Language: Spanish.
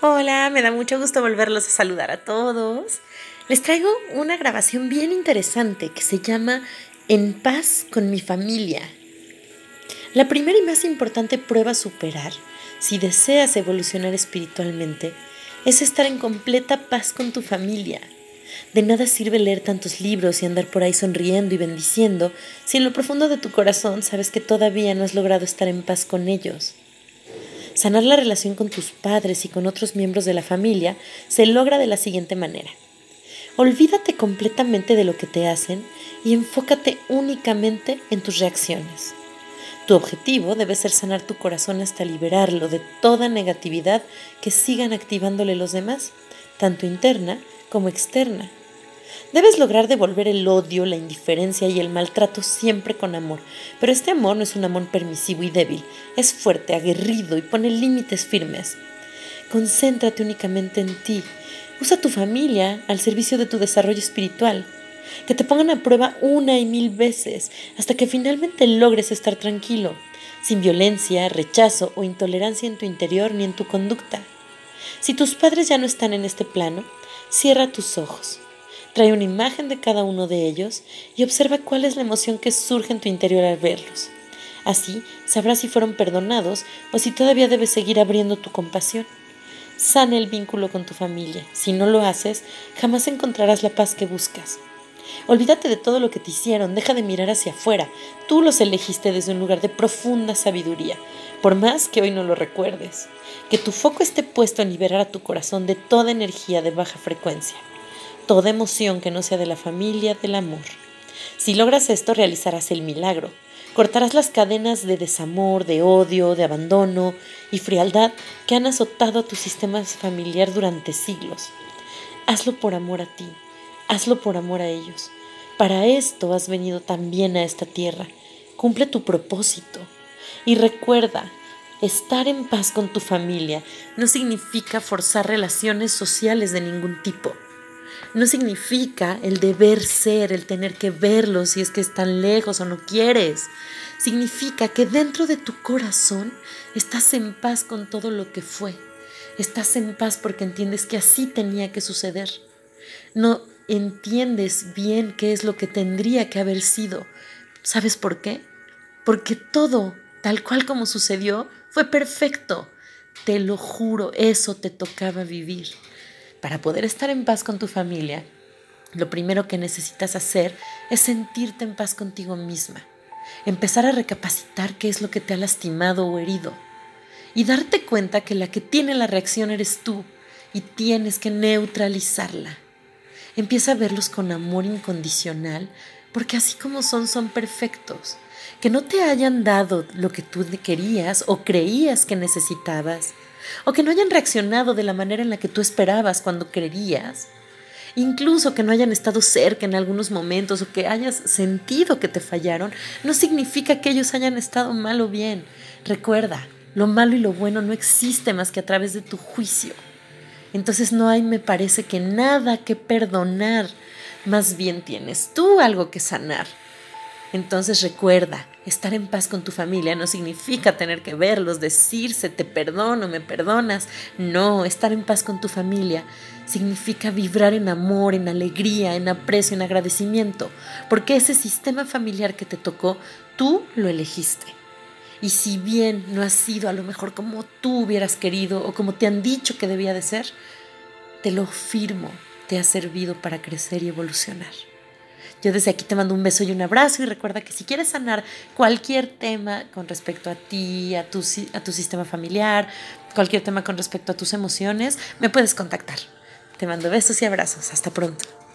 Hola, me da mucho gusto volverlos a saludar a todos. Les traigo una grabación bien interesante que se llama En paz con mi familia. La primera y más importante prueba a superar, si deseas evolucionar espiritualmente, es estar en completa paz con tu familia. De nada sirve leer tantos libros y andar por ahí sonriendo y bendiciendo si en lo profundo de tu corazón sabes que todavía no has logrado estar en paz con ellos. Sanar la relación con tus padres y con otros miembros de la familia se logra de la siguiente manera. Olvídate completamente de lo que te hacen y enfócate únicamente en tus reacciones. Tu objetivo debe ser sanar tu corazón hasta liberarlo de toda negatividad que sigan activándole los demás, tanto interna como externa. Debes lograr devolver el odio, la indiferencia y el maltrato siempre con amor, pero este amor no es un amor permisivo y débil, es fuerte, aguerrido y pone límites firmes. Concéntrate únicamente en ti. Usa tu familia al servicio de tu desarrollo espiritual. Que te pongan a prueba una y mil veces hasta que finalmente logres estar tranquilo, sin violencia, rechazo o intolerancia en tu interior ni en tu conducta. Si tus padres ya no están en este plano, cierra tus ojos Trae una imagen de cada uno de ellos y observa cuál es la emoción que surge en tu interior al verlos. Así sabrás si fueron perdonados o si todavía debes seguir abriendo tu compasión. Sana el vínculo con tu familia. Si no lo haces, jamás encontrarás la paz que buscas. Olvídate de todo lo que te hicieron, deja de mirar hacia afuera. Tú los elegiste desde un lugar de profunda sabiduría, por más que hoy no lo recuerdes. Que tu foco esté puesto en liberar a tu corazón de toda energía de baja frecuencia toda emoción que no sea de la familia, del amor. Si logras esto, realizarás el milagro. Cortarás las cadenas de desamor, de odio, de abandono y frialdad que han azotado a tu sistema familiar durante siglos. Hazlo por amor a ti, hazlo por amor a ellos. Para esto has venido también a esta tierra. Cumple tu propósito. Y recuerda, estar en paz con tu familia no significa forzar relaciones sociales de ningún tipo no significa el deber ser, el tener que verlos si es que están lejos o no quieres. Significa que dentro de tu corazón estás en paz con todo lo que fue. Estás en paz porque entiendes que así tenía que suceder. No entiendes bien qué es lo que tendría que haber sido. ¿Sabes por qué? Porque todo, tal cual como sucedió, fue perfecto. Te lo juro, eso te tocaba vivir. Para poder estar en paz con tu familia, lo primero que necesitas hacer es sentirte en paz contigo misma, empezar a recapacitar qué es lo que te ha lastimado o herido y darte cuenta que la que tiene la reacción eres tú y tienes que neutralizarla. Empieza a verlos con amor incondicional porque así como son, son perfectos. Que no te hayan dado lo que tú querías o creías que necesitabas o que no hayan reaccionado de la manera en la que tú esperabas cuando creerías, incluso que no hayan estado cerca en algunos momentos o que hayas sentido que te fallaron, no significa que ellos hayan estado mal o bien. Recuerda, lo malo y lo bueno no existe más que a través de tu juicio. Entonces no hay, me parece que nada que perdonar, más bien tienes tú algo que sanar. Entonces recuerda, estar en paz con tu familia no significa tener que verlos, decirse te perdono, me perdonas. No, estar en paz con tu familia significa vibrar en amor, en alegría, en aprecio, en agradecimiento, porque ese sistema familiar que te tocó, tú lo elegiste. Y si bien no ha sido a lo mejor como tú hubieras querido o como te han dicho que debía de ser, te lo firmo, te ha servido para crecer y evolucionar. Yo desde aquí te mando un beso y un abrazo y recuerda que si quieres sanar cualquier tema con respecto a ti, a tu, a tu sistema familiar, cualquier tema con respecto a tus emociones, me puedes contactar. Te mando besos y abrazos. Hasta pronto.